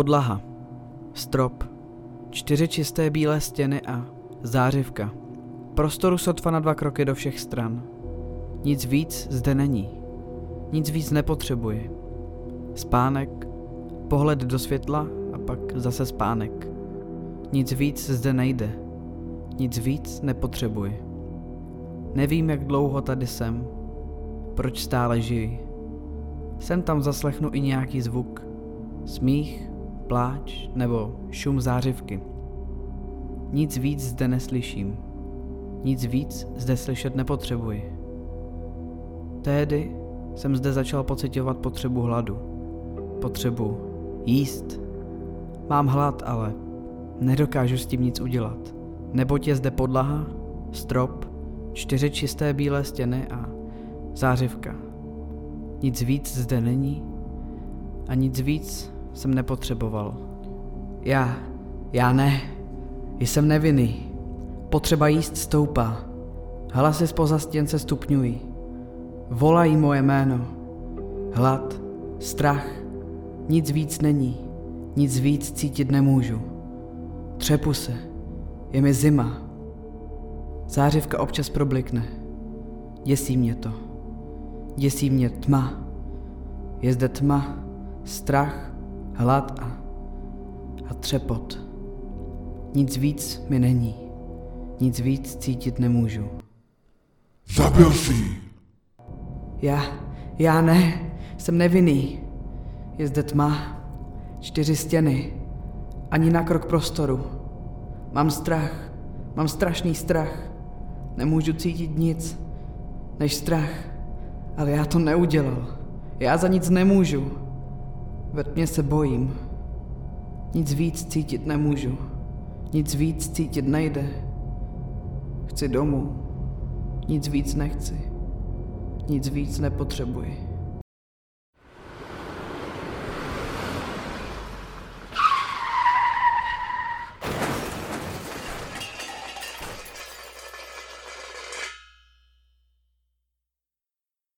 Podlaha. Strop. Čtyři čisté bílé stěny a zářivka. Prostoru sotva na dva kroky do všech stran. Nic víc zde není. Nic víc nepotřebuji. Spánek, pohled do světla a pak zase spánek. Nic víc zde nejde. Nic víc nepotřebuji. Nevím, jak dlouho tady jsem. Proč stále žiji. Sem tam zaslechnu i nějaký zvuk. Smích, pláč nebo šum zářivky. Nic víc zde neslyším. Nic víc zde slyšet nepotřebuji. Tehdy jsem zde začal pocitovat potřebu hladu. Potřebu jíst. Mám hlad, ale nedokážu s tím nic udělat. Neboť je zde podlaha, strop, čtyři čisté bílé stěny a zářivka. Nic víc zde není a nic víc jsem nepotřeboval. Já, já ne, jsem nevinný. Potřeba jíst stoupá. Hlasy spoza stěn se stupňují. Volají moje jméno. Hlad, strach, nic víc není. Nic víc cítit nemůžu. Třepu se. Je mi zima. Zářivka občas problikne. Děsí mě to. Děsí mě tma. Je zde tma, strach, hlad a, a třepot. Nic víc mi není. Nic víc cítit nemůžu. Zabil jsi Já, já ne, jsem nevinný. Je zde tma, čtyři stěny, ani na krok prostoru. Mám strach, mám strašný strach. Nemůžu cítit nic, než strach. Ale já to neudělal. Já za nic nemůžu. Ve tmě se bojím. Nic víc cítit nemůžu. Nic víc cítit nejde. Chci domů. Nic víc nechci. Nic víc nepotřebuji.